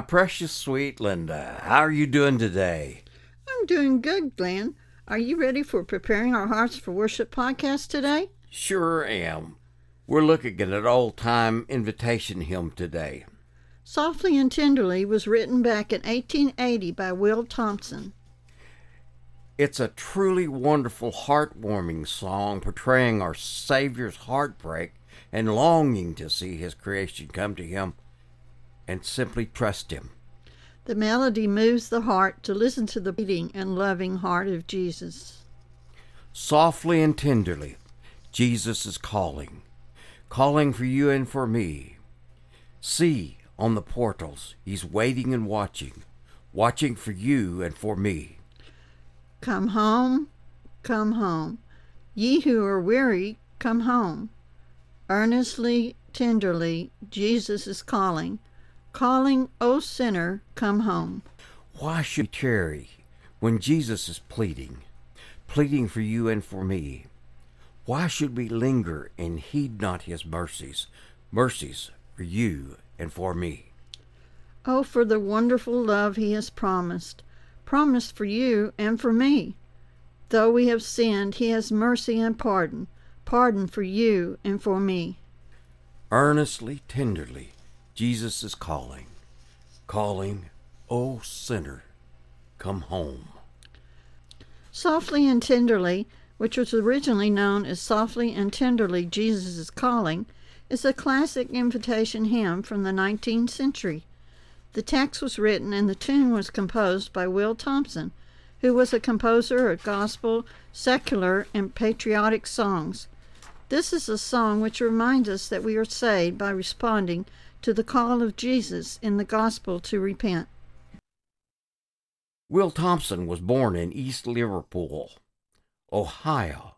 My precious sweet Linda, how are you doing today? I'm doing good, Glenn. Are you ready for Preparing Our Hearts for Worship podcast today? Sure am. We're looking at an old time invitation hymn today. Softly and Tenderly was written back in 1880 by Will Thompson. It's a truly wonderful, heartwarming song portraying our Savior's heartbreak and longing to see his creation come to him and simply trust him. The melody moves the heart to listen to the beating and loving heart of Jesus. Softly and tenderly, Jesus is calling, calling for you and for me. See on the portals, he's waiting and watching, watching for you and for me. Come home, come home. Ye who are weary, come home. Earnestly, tenderly, Jesus is calling, calling, O sinner, come home. Why should we tarry when Jesus is pleading, pleading for you and for me? Why should we linger and heed not his mercies, mercies for you and for me? Oh, for the wonderful love he has promised promised for you and for me. Though we have sinned, he has mercy and pardon, pardon for you and for me. Earnestly, tenderly, Jesus is calling, calling, O sinner, come home. Softly and tenderly, which was originally known as Softly and Tenderly Jesus is Calling, is a classic invitation hymn from the 19th century. The text was written and the tune was composed by Will Thompson, who was a composer of gospel, secular, and patriotic songs. This is a song which reminds us that we are saved by responding to the call of Jesus in the gospel to repent. Will Thompson was born in East Liverpool, Ohio,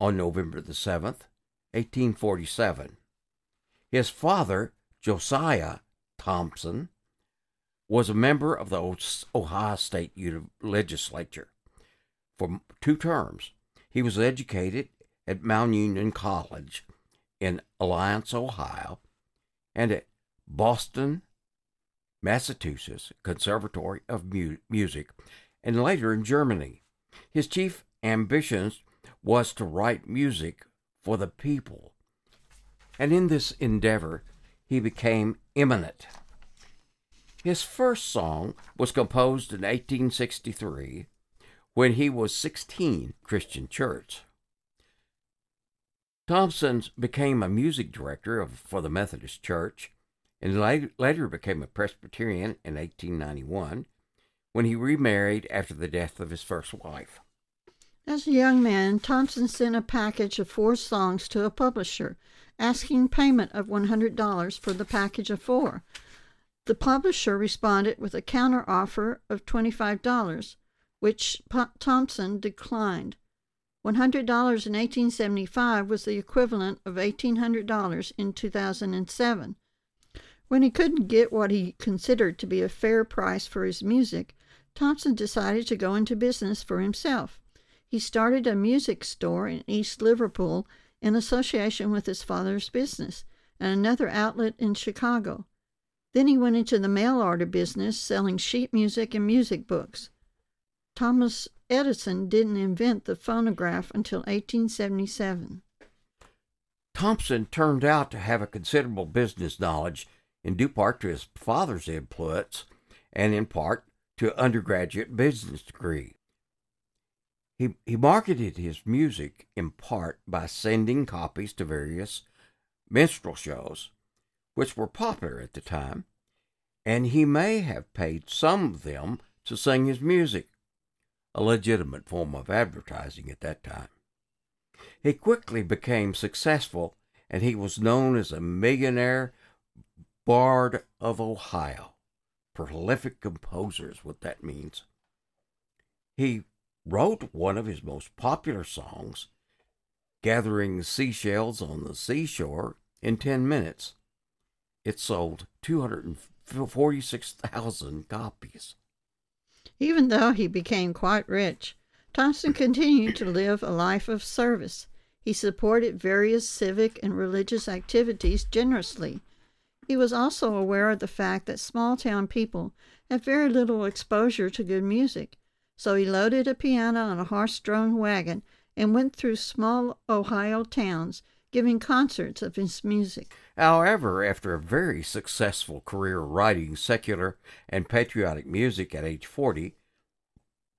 on November the 7th, 1847. His father, Josiah Thompson, was a member of the Ohio State Legislature for two terms. He was educated at Mount Union College in Alliance, Ohio, and at Boston, Massachusetts Conservatory of Mu- Music, and later in Germany. His chief ambitions was to write music for the people, and in this endeavor he became eminent. His first song was composed in 1863 when he was 16 Christian Church. Thompson became a music director of, for the Methodist Church and later, became a Presbyterian in 1891 when he remarried after the death of his first wife. As a young man, Thompson sent a package of four songs to a publisher, asking payment of $100 for the package of four. The publisher responded with a counteroffer of $25, which Thompson declined. $100 in 1875 was the equivalent of $1,800 in 2007. When he couldn't get what he considered to be a fair price for his music, Thompson decided to go into business for himself. He started a music store in East Liverpool in association with his father's business and another outlet in Chicago. Then he went into the mail order business, selling sheet music and music books. Thomas Edison didn't invent the phonograph until 1877. Thompson turned out to have a considerable business knowledge, in due part to his father's influence and in part to undergraduate business degree. He, he marketed his music in part by sending copies to various minstrel shows which were popular at the time, and he may have paid some of them to sing his music, a legitimate form of advertising at that time. He quickly became successful, and he was known as a millionaire bard of Ohio. Prolific composer is what that means. He wrote one of his most popular songs, Gathering Seashells on the Seashore, in 10 minutes. It sold 246,000 copies. Even though he became quite rich, Thompson continued to live a life of service. He supported various civic and religious activities generously. He was also aware of the fact that small town people have very little exposure to good music, so he loaded a piano on a horse drawn wagon and went through small Ohio towns giving concerts of his music. However, after a very successful career writing secular and patriotic music at age 40,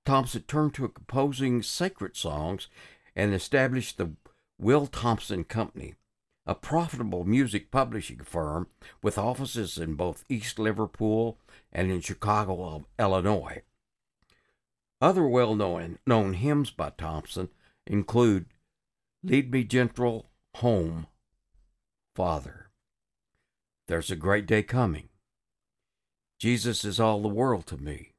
Thompson turned to composing sacred songs and established the Will Thompson Company, a profitable music publishing firm with offices in both East Liverpool and in Chicago, Illinois. Other well known hymns by Thompson include Lead Me Gentle Home, Father. There's a great day coming. Jesus is all the world to me.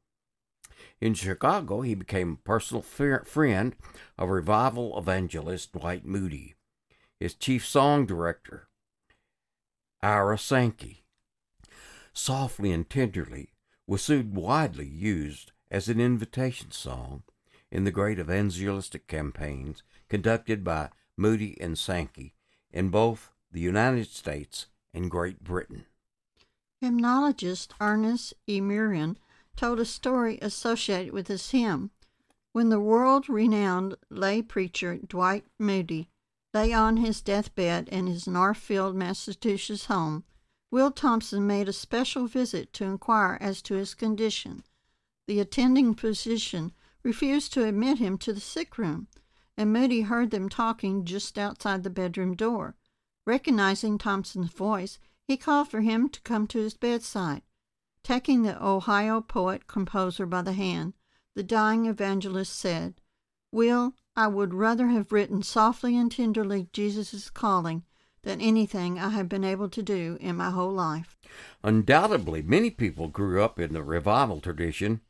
In Chicago, he became a personal friend of revival evangelist Dwight Moody, his chief song director, Ira Sankey. Softly and Tenderly was soon widely used as an invitation song in the great evangelistic campaigns conducted by Moody and Sankey in both the United States and Great Britain. Hymnologist Ernest E. Murian told a story associated with this hymn. When the world renowned lay preacher Dwight Moody lay on his deathbed in his Northfield, Massachusetts home, Will Thompson made a special visit to inquire as to his condition. The attending physician refused to admit him to the sick room, and Moody heard them talking just outside the bedroom door. Recognizing Thompson's voice, he called for him to come to his bedside. Taking the Ohio poet composer by the hand, the dying evangelist said, Will, I would rather have written softly and tenderly Jesus' calling than anything I have been able to do in my whole life. Undoubtedly, many people grew up in the revival tradition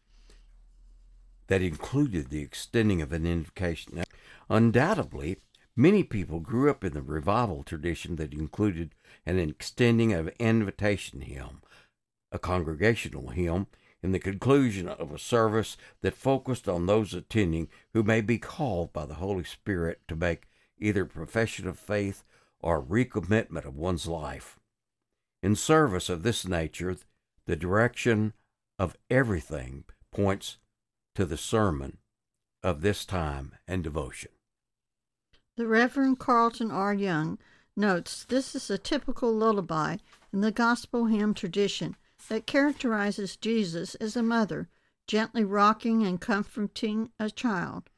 that included the extending of an invocation. Undoubtedly, many people grew up in the revival tradition that included an extending of an invitation hymn, a congregational hymn in the conclusion of a service that focused on those attending who may be called by the Holy Spirit to make either profession of faith or recommitment of one's life. In service of this nature, the direction of everything points to the sermon of this time and devotion. The Reverend Carlton R. Young notes this is a typical lullaby in the gospel hymn tradition that characterizes Jesus as a mother, gently rocking and comforting a child.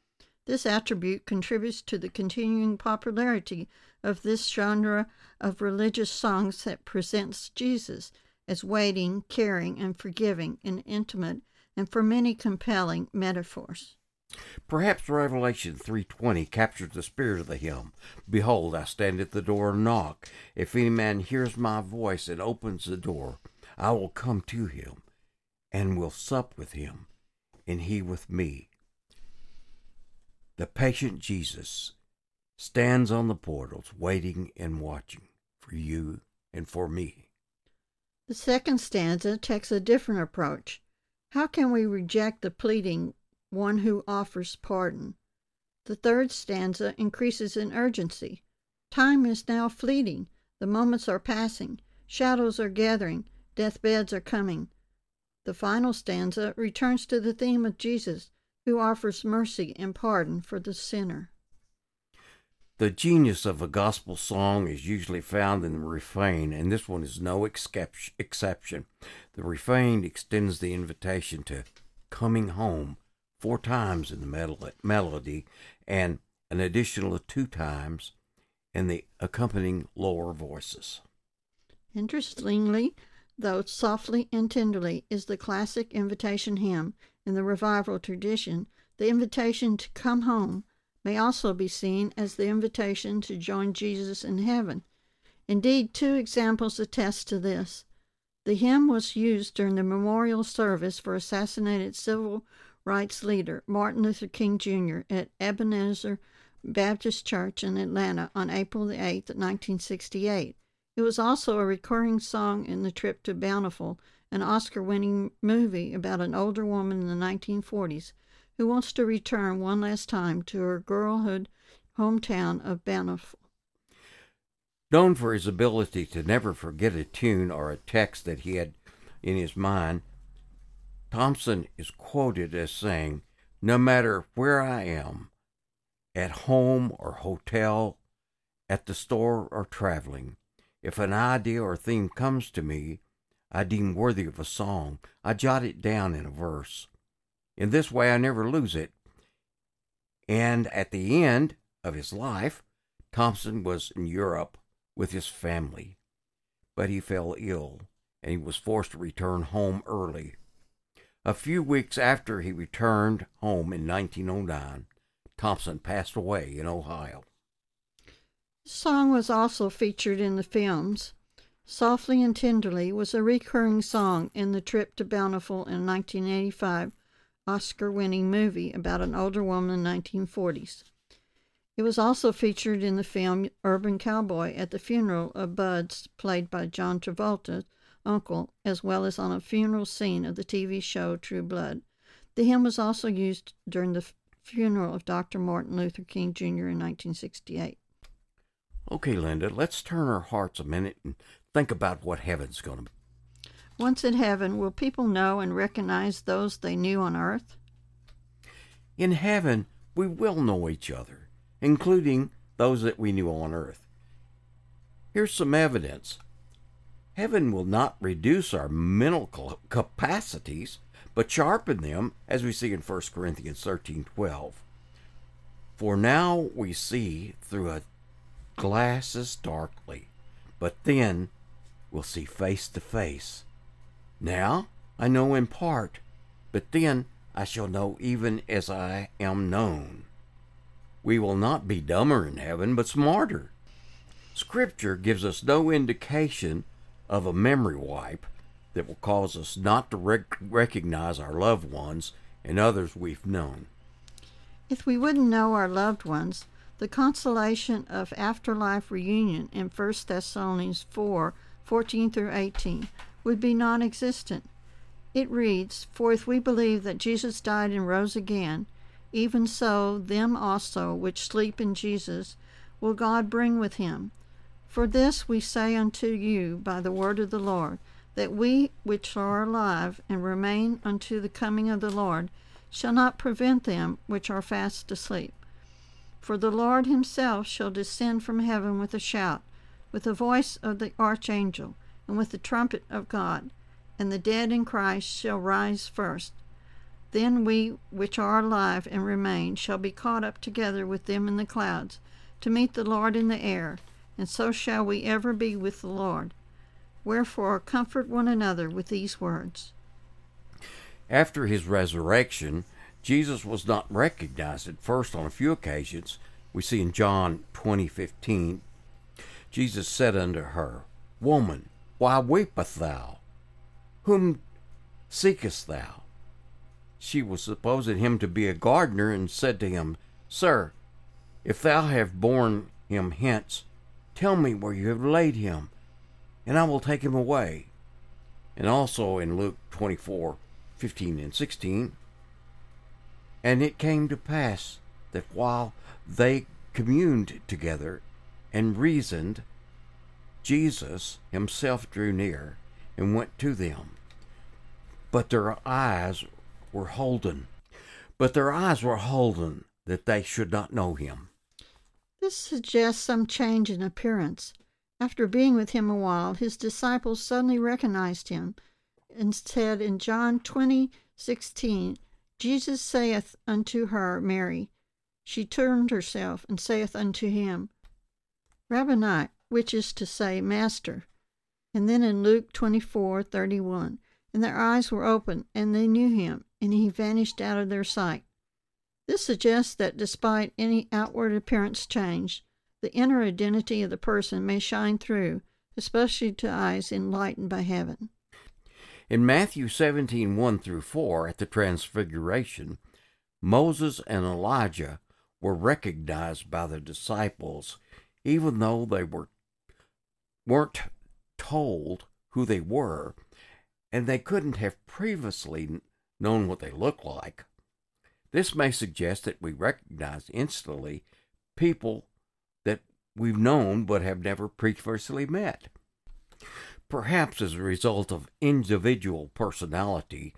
This attribute contributes to the continuing popularity of this genre of religious songs that presents Jesus as waiting, caring, and forgiving in intimate and for many compelling metaphors. Perhaps Revelation 3:20 captures the spirit of the hymn. Behold, I stand at the door and knock. If any man hears my voice and opens the door, I will come to him and will sup with him, and he with me. The patient Jesus stands on the portals, waiting and watching for you and for me. The second stanza takes a different approach. How can we reject the pleading one who offers pardon? The third stanza increases in urgency. Time is now fleeting, the moments are passing, shadows are gathering, Deathbeds are coming. The final stanza returns to the theme of Jesus, who offers mercy and pardon for the sinner. The genius of a gospel song is usually found in the refrain, and this one is no exception. The refrain extends the invitation to coming home four times in the melody and an additional two times in the accompanying lower voices. Interestingly, though softly and tenderly is the classic invitation hymn in the revival tradition, the invitation to come home may also be seen as the invitation to join Jesus in heaven. Indeed, two examples attest to this. The hymn was used during the memorial service for assassinated civil rights leader Martin Luther King Jr. at Ebenezer Baptist Church in Atlanta on April 8, 1968. It was also a recurring song in The Trip to Bountiful, an Oscar winning movie about an older woman in the 1940s who wants to return one last time to her girlhood hometown of Bountiful. Known for his ability to never forget a tune or a text that he had in his mind, Thompson is quoted as saying, No matter where I am, at home or hotel, at the store or traveling, if an idea or theme comes to me I deem worthy of a song, I jot it down in a verse. In this way, I never lose it. And at the end of his life, Thompson was in Europe with his family, but he fell ill and he was forced to return home early. A few weeks after he returned home in 1909, Thompson passed away in Ohio. The song was also featured in the films. Softly and Tenderly was a recurring song in The Trip to Bountiful in 1985 Oscar winning movie about an older woman in the 1940s. It was also featured in the film Urban Cowboy at the funeral of Buds, played by John Travolta's uncle, as well as on a funeral scene of the TV show True Blood. The hymn was also used during the funeral of Dr. Martin Luther King Jr. in 1968. Okay, Linda, let's turn our hearts a minute and think about what heaven's going to be. Once in heaven, will people know and recognize those they knew on earth? In heaven, we will know each other, including those that we knew on earth. Here's some evidence. Heaven will not reduce our mental capacities, but sharpen them, as we see in 1 Corinthians 13:12. For now we see through a glasses darkly, but then we'll see face to face. Now I know in part, but then I shall know even as I am known. We will not be dumber in heaven, but smarter. Scripture gives us no indication of a memory wipe that will cause us not to rec- recognize our loved ones and others we've known. If we wouldn't know our loved ones, the consolation of afterlife reunion in 1 Thessalonians 4 14 through 18 would be non existent. It reads, For if we believe that Jesus died and rose again, even so them also which sleep in Jesus will God bring with him. For this we say unto you by the word of the Lord, that we which are alive and remain unto the coming of the Lord shall not prevent them which are fast asleep. For the Lord himself shall descend from heaven with a shout, with the voice of the archangel, and with the trumpet of God, and the dead in Christ shall rise first. Then we which are alive and remain shall be caught up together with them in the clouds, to meet the Lord in the air, and so shall we ever be with the Lord. Wherefore comfort one another with these words. After his resurrection, Jesus was not recognized at first on a few occasions. We see in John 20:15, Jesus said unto her, Woman, why weepest thou? Whom seekest thou? She was supposing him to be a gardener, and said to him, Sir, if thou have borne him hence, tell me where you have laid him, and I will take him away. And also in Luke 24 15 and 16, and it came to pass that while they communed together and reasoned, Jesus himself drew near and went to them. But their eyes were holden. But their eyes were holden that they should not know him. This suggests some change in appearance. After being with him a while, his disciples suddenly recognized him and said in John twenty sixteen, Jesus saith unto her, Mary. She turned herself and saith unto him, Rabboni, which is to say, Master. And then in Luke twenty four thirty one, and their eyes were opened, and they knew him, and he vanished out of their sight. This suggests that despite any outward appearance change, the inner identity of the person may shine through, especially to eyes enlightened by heaven. In Matthew 17 1 through 4, at the Transfiguration, Moses and Elijah were recognized by the disciples, even though they were, weren't told who they were, and they couldn't have previously known what they looked like. This may suggest that we recognize instantly people that we've known but have never previously met. Perhaps as a result of individual personality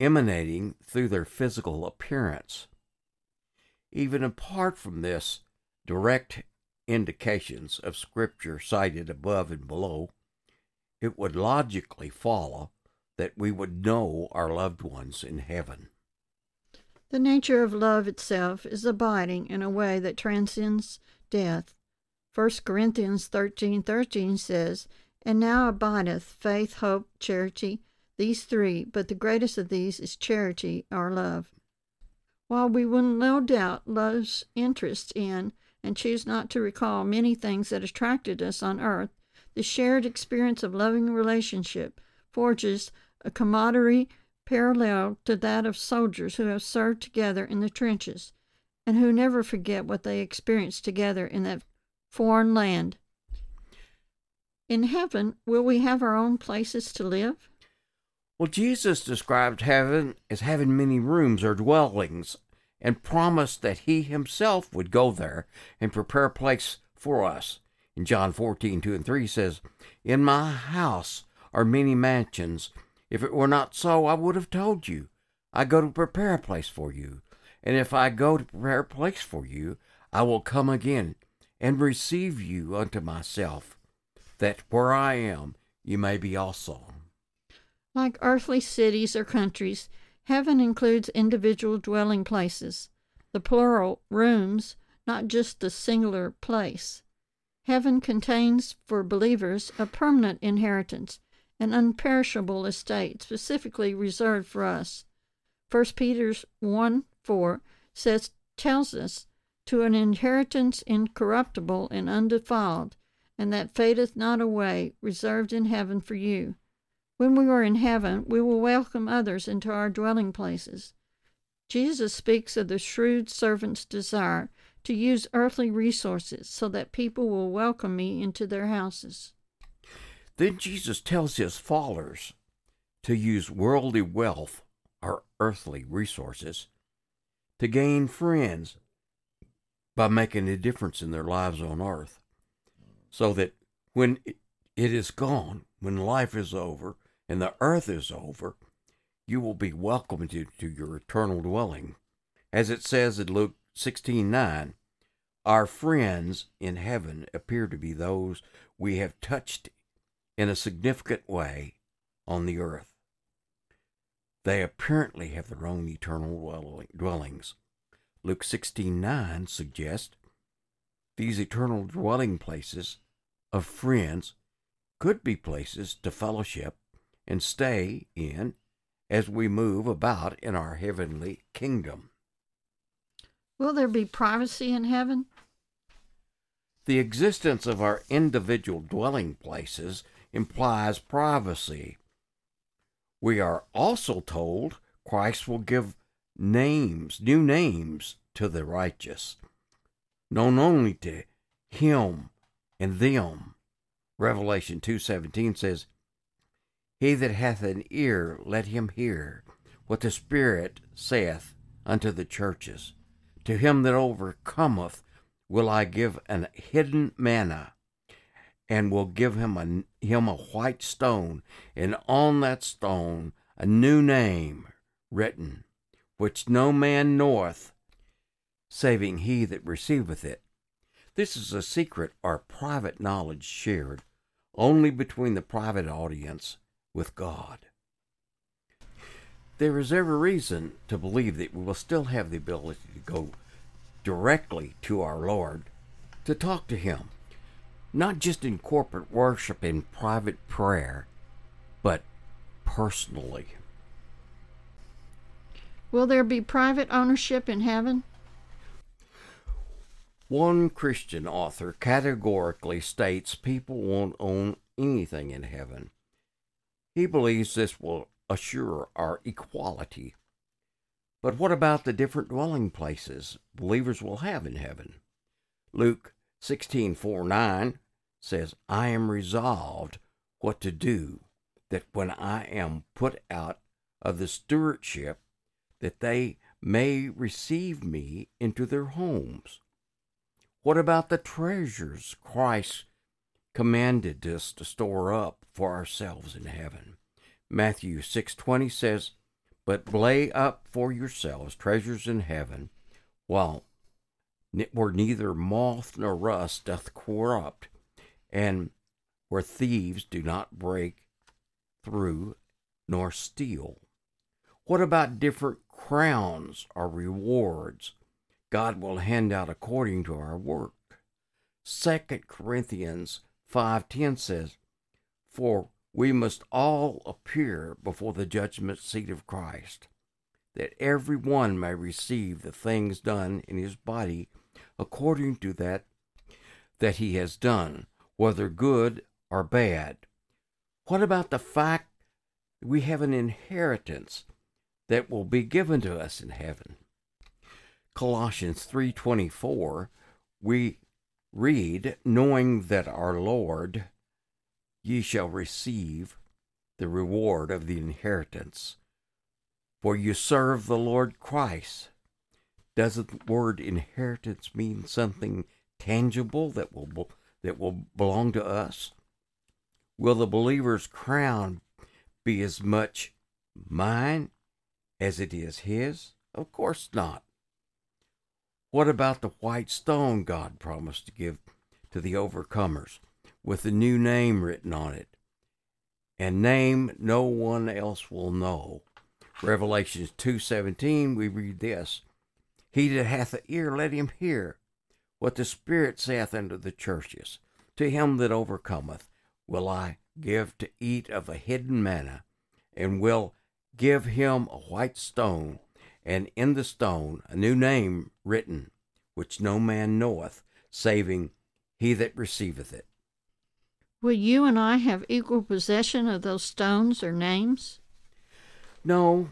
emanating through their physical appearance. Even apart from this direct indications of Scripture cited above and below, it would logically follow that we would know our loved ones in heaven. The nature of love itself is abiding in a way that transcends death. 1 Corinthians 13 13 says, And now abideth faith, hope, charity, these three, but the greatest of these is charity, our love. While we will no doubt lose interest in and choose not to recall many things that attracted us on earth, the shared experience of loving relationship forges a camaraderie parallel to that of soldiers who have served together in the trenches and who never forget what they experienced together in that foreign land. In heaven, will we have our own places to live? Well, Jesus described heaven as having many rooms or dwellings and promised that he himself would go there and prepare a place for us. In John 14, 2 and 3 says, In my house are many mansions. If it were not so, I would have told you. I go to prepare a place for you. And if I go to prepare a place for you, I will come again and receive you unto myself, that where I am, you may be also. Like earthly cities or countries, heaven includes individual dwelling places, the plural rooms, not just the singular place. Heaven contains for believers a permanent inheritance, an unperishable estate specifically reserved for us. 1 Peter 1 4 says, tells us, to an inheritance incorruptible and undefiled, and that fadeth not away, reserved in heaven for you. When we are in heaven, we will welcome others into our dwelling places. Jesus speaks of the shrewd servant's desire to use earthly resources so that people will welcome me into their houses. Then Jesus tells his followers to use worldly wealth or earthly resources to gain friends by making a difference in their lives on earth, so that when it is gone, when life is over and the earth is over, you will be welcomed to, your eternal dwelling. As it says in Luke 16 9, our friends in heaven appear to be those we have touched in a significant way on the earth. They apparently have their own eternal dwellings. Luke 16:9 suggests these eternal dwelling places of friends could be places to fellowship and stay in as we move about in our heavenly kingdom. Will there be privacy in heaven? The existence of our individual dwelling places implies privacy. We are also told Christ will give names, new names to the righteous, known only to him and them. Revelation 2:17 says, "He that hath an ear, let him hear what the Spirit saith unto the churches. To him that overcometh will I give an hidden manna, and will give him a, him a white stone, and on that stone a new name written, which no man knoweth, saving he that receiveth it. This is a secret or private knowledge shared only between the private audience with God. There is every reason to believe that we will still have the ability to go directly to our Lord to talk to Him, not just in corporate worship and private prayer, but personally. Will there be private ownership in heaven? One Christian author categorically states people won't own anything in heaven. He believes this will assure our equality but what about the different dwelling places believers will have in heaven? Luke 16:4 9 says, I am resolved what to do, that when I am put out of the stewardship, that they may receive me into their homes. What about the treasures Christ commanded us to store up for ourselves in heaven? Matthew 6:20 says, "But lay up for yourselves treasures in heaven, while where neither moth nor rust doth corrupt, and where thieves do not break through nor steal." What about different crowns or rewards God will hand out according to our work? Second Corinthians 5:10 says, "For we must all appear before the judgment seat of Christ, that every one may receive the things done in his body according to that that he has done, whether good or bad." What about the fact we have an inheritance that will be given to us in heaven. Colossians 3:24 we read knowing that our Lord ye shall receive the reward of the inheritance for you serve the Lord Christ. Doesn't the word inheritance mean something tangible that will that will belong to us? Will the believer's crown be as much mine as it is his? Of course not. What about the white stone God promised to give to the overcomers with a new name written on it? And name no one else will know. Revelations 2:17 we read this, He that hath an ear let him hear what the Spirit saith unto the churches. To him that overcometh will I give to eat of a hidden manna, and will give him a white stone, and in the stone a new name written, which no man knoweth, saving he that receiveth it. Will you and I have equal possession of those stones or names? No.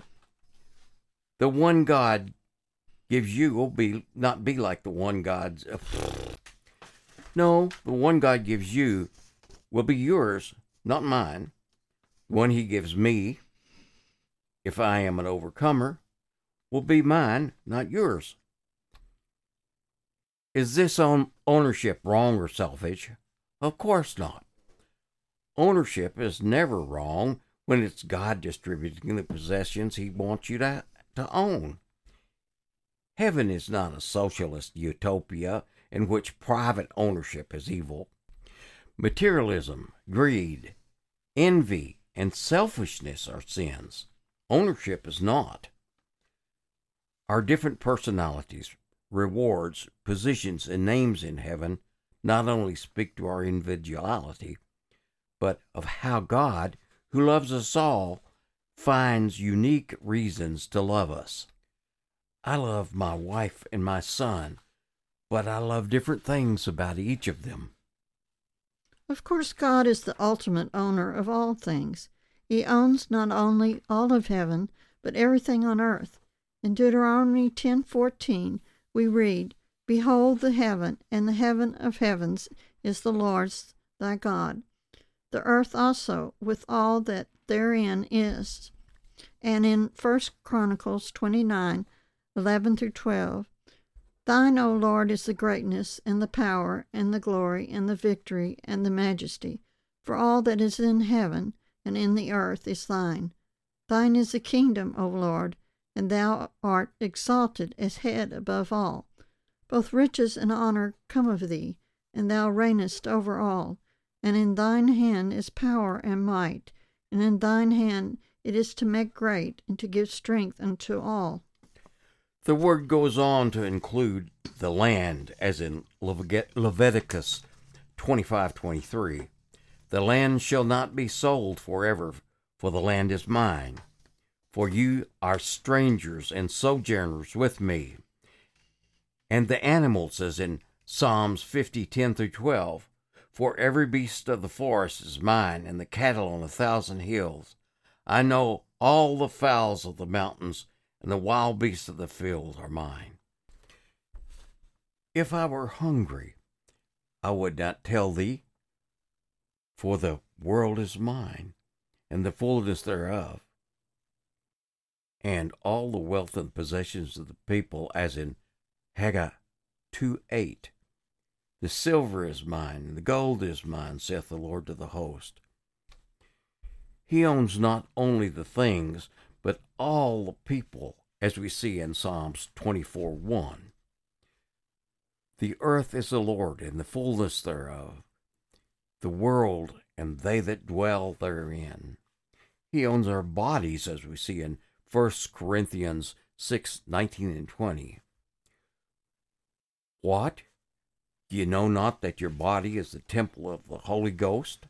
The one God gives you will be not be like the one God's. No, the one God gives you will be yours, not mine. One He gives me if I am an overcomer, will be mine, not yours. Is this on ownership wrong or selfish? Of course not. Ownership is never wrong when it's God distributing the possessions He wants you to, to own. Heaven is not a socialist utopia in which private ownership is evil. Materialism, greed, envy, and selfishness are sins. Ownership is not. Our different personalities, rewards, positions, and names in heaven not only speak to our individuality, but of how God, who loves us all, finds unique reasons to love us. I love my wife and my son, but I love different things about each of them. Of course, God is the ultimate owner of all things. He owns not only all of heaven, but everything on earth. In Deuteronomy 10:14 we read, "Behold the heaven and the heaven of heavens is the Lord's thy God, the earth also with all that therein is." And in 1 Chronicles 29:11 through 12, Thine, O Lord, is the greatness and the power and the glory and the victory and the majesty, for all that is in heaven and in the earth is thine. Thine is the kingdom, O Lord, and thou art exalted as head above all. Both riches and honor come of thee, and thou reignest over all. And in thine hand is power and might, and in thine hand it is to make great and to give strength unto all. The word goes on to include the land, as in Leviticus 25:23. The land shall not be sold forever, for the land is mine. For you are strangers and sojourners with me. And the animals, as in Psalms 50, 10 through 12. For every beast of the forest is mine, and the cattle on a thousand hills. I know all the fowls of the mountains, and the wild beasts of the field are mine. If I were hungry, I would not tell thee, for the world is mine, and the fullness thereof, and all the wealth and possessions of the people, as in Haggai 2 8. The silver is mine, and the gold is mine, saith the Lord to the host. He owns not only the things, but all the people, as we see in Psalms 24 1. The earth is the Lord, and the fullness thereof, the world, and they that dwell therein. He owns our bodies, as we see in 1 Corinthians 6 19 and 20. What? Do ye know not that your body is the temple of the Holy Ghost,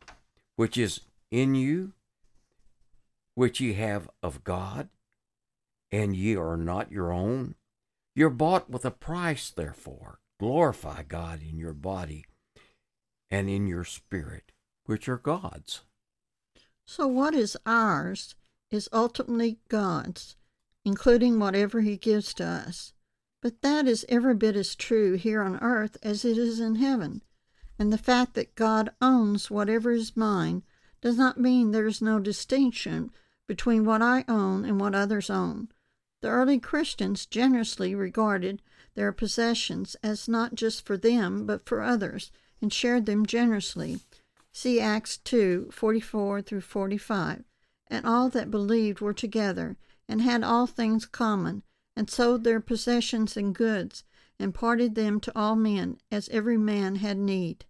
which is in you, which ye have of God, and ye are not your own? You're bought with a price, therefore. Glorify God in your body and in your spirit, which are God's. So, what is ours is ultimately God's, including whatever He gives to us. But that is every bit as true here on earth as it is in heaven. And the fact that God owns whatever is mine does not mean there is no distinction between what I own and what others own. The early Christians generously regarded their possessions as not just for them, but for others, and shared them generously. See Acts 2 44 through 45. And all that believed were together, and had all things common and sold their possessions and goods, and parted them to all men, as every man had need.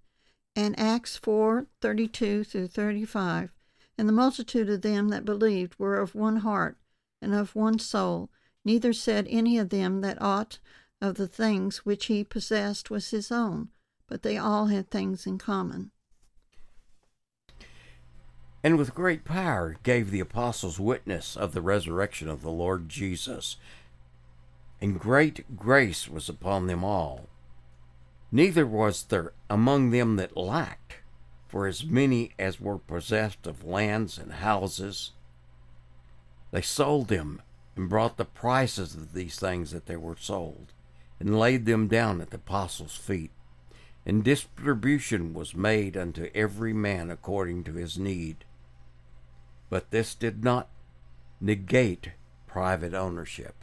And Acts four thirty two through thirty five. And the multitude of them that believed were of one heart and of one soul. Neither said any of them that aught of the things which he possessed was his own, but they all had things in common. And with great power gave the apostles witness of the resurrection of the Lord Jesus and great grace was upon them all. Neither was there among them that lacked, for as many as were possessed of lands and houses, they sold them and brought the prices of these things that they were sold, and laid them down at the apostles' feet. And distribution was made unto every man according to his need. But this did not negate private ownership.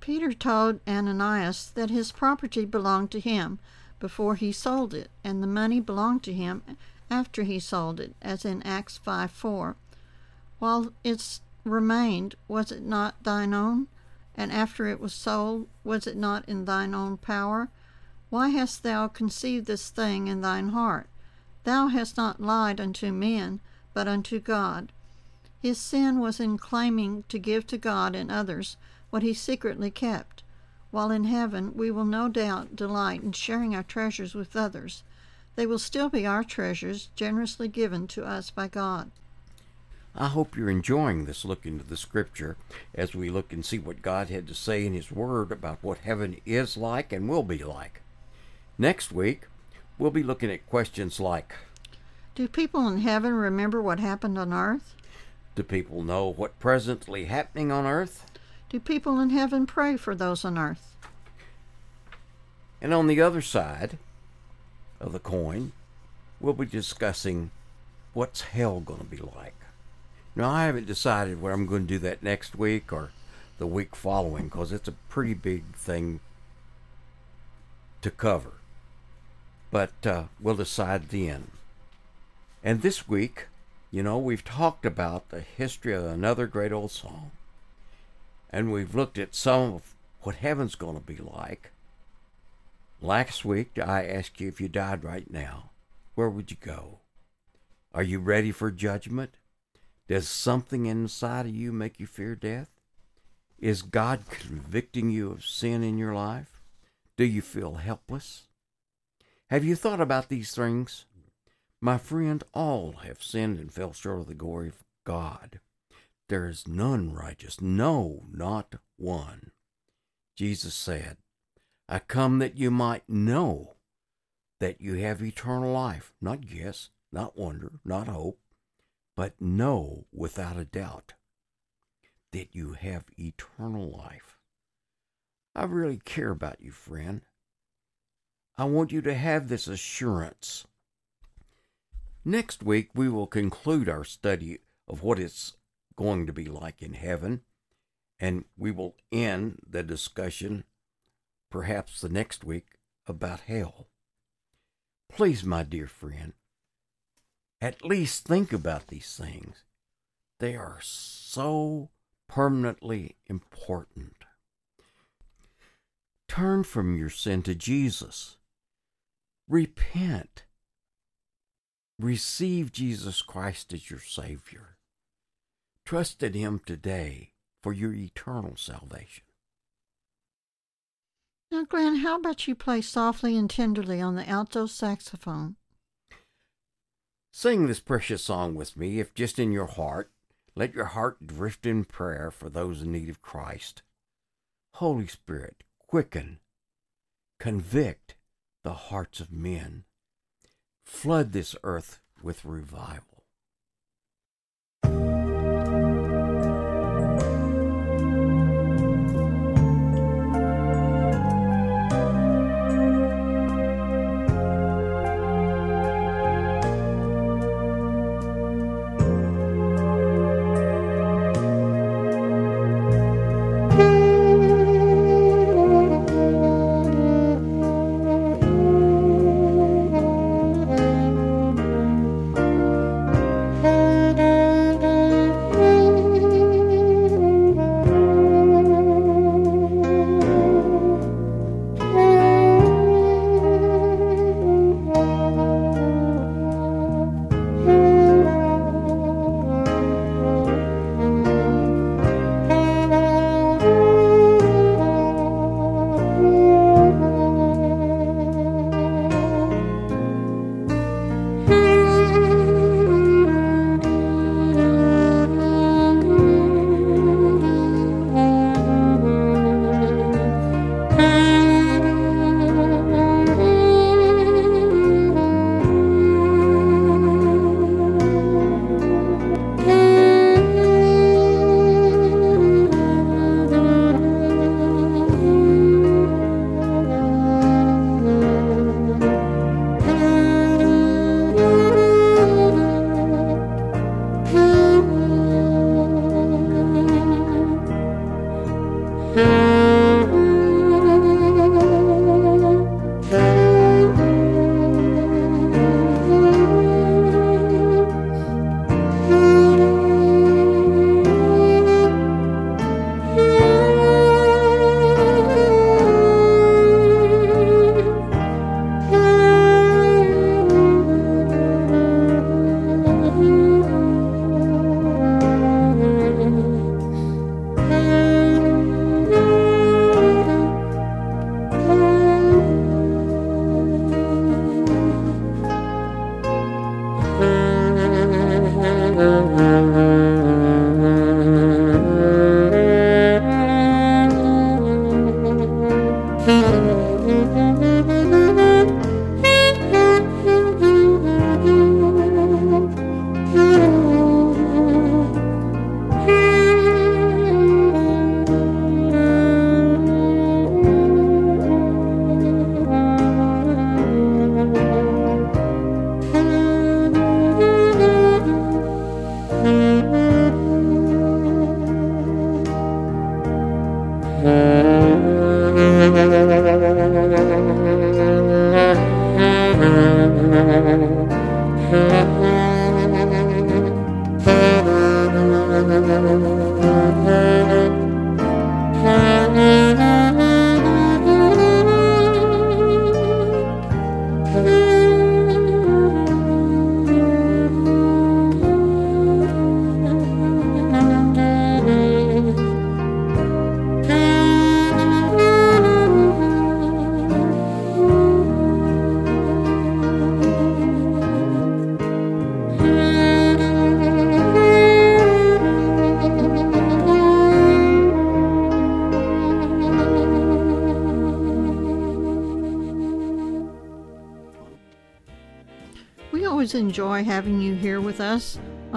Peter told Ananias that his property belonged to him before he sold it, and the money belonged to him after he sold it, as in Acts 5 4. While it remained, was it not thine own? And after it was sold, was it not in thine own power? Why hast thou conceived this thing in thine heart? Thou hast not lied unto men, but unto God. His sin was in claiming to give to God and others what he secretly kept. While in heaven, we will no doubt delight in sharing our treasures with others. They will still be our treasures, generously given to us by God. I hope you're enjoying this look into the scripture as we look and see what God had to say in His Word about what heaven is like and will be like. Next week, we'll be looking at questions like Do people in heaven remember what happened on earth? Do people know what presently happening on earth? Do people in heaven pray for those on earth? And on the other side of the coin, we'll be discussing what's hell going to be like. Now, I haven't decided whether I'm going to do that next week or the week following because it's a pretty big thing to cover. But uh, we'll decide then. And this week, you know, we've talked about the history of another great old song and we've looked at some of what heaven's going to be like. Last week, I asked you if you died right now, where would you go? Are you ready for judgment? Does something inside of you make you fear death? Is God convicting you of sin in your life? Do you feel helpless? Have you thought about these things? My friend, all have sinned and fell short of the glory of God. There is none righteous, no, not one. Jesus said, I come that you might know that you have eternal life, not guess, not wonder, not hope, but know without a doubt that you have eternal life. I really care about you, friend. I want you to have this assurance. Next week, we will conclude our study of what it's going to be like in heaven. And we will end the discussion perhaps the next week about hell. Please, my dear friend, at least think about these things. They are so permanently important. Turn from your sin to Jesus. Repent. Receive Jesus Christ as your Savior. Trust in Him today for your eternal salvation. Now, Glenn, how about you play softly and tenderly on the alto saxophone? Sing this precious song with me, if just in your heart. Let your heart drift in prayer for those in need of Christ. Holy Spirit, quicken, convict the hearts of men. Flood this earth with revival.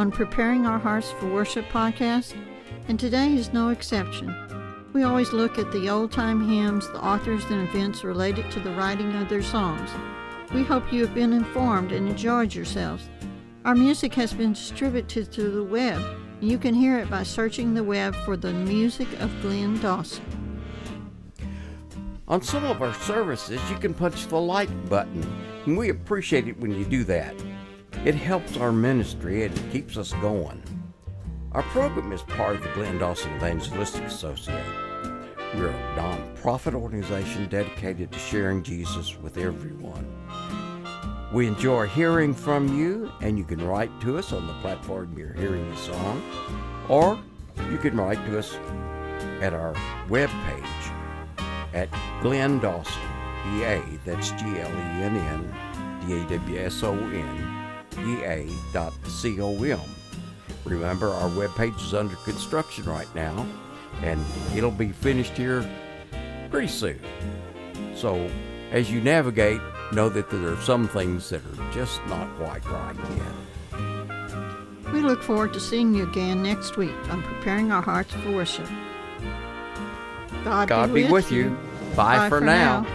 On Preparing Our Hearts for Worship podcast, and today is no exception. We always look at the old time hymns, the authors, and events related to the writing of their songs. We hope you have been informed and enjoyed yourselves. Our music has been distributed to the web, and you can hear it by searching the web for the music of Glenn Dawson. On some of our services, you can punch the like button And we appreciate it when you do that. It helps our ministry and it keeps us going. Our program is part of the Glenn Dawson Evangelistic Association. We're a non-profit organization dedicated to sharing Jesus with everyone. We enjoy hearing from you, and you can write to us on the platform you're hearing this on, or you can write to us at our webpage at Glenn Dawson, EA, that's G L E N N D A W S O N, EA dot C O M. Remember, our webpage is under construction right now, and it'll be finished here pretty soon. So, as you navigate, know that there are some things that are just not quite right yet. We look forward to seeing you again next week on Preparing Our Hearts for Worship. God, God be with you. Bye, for, now.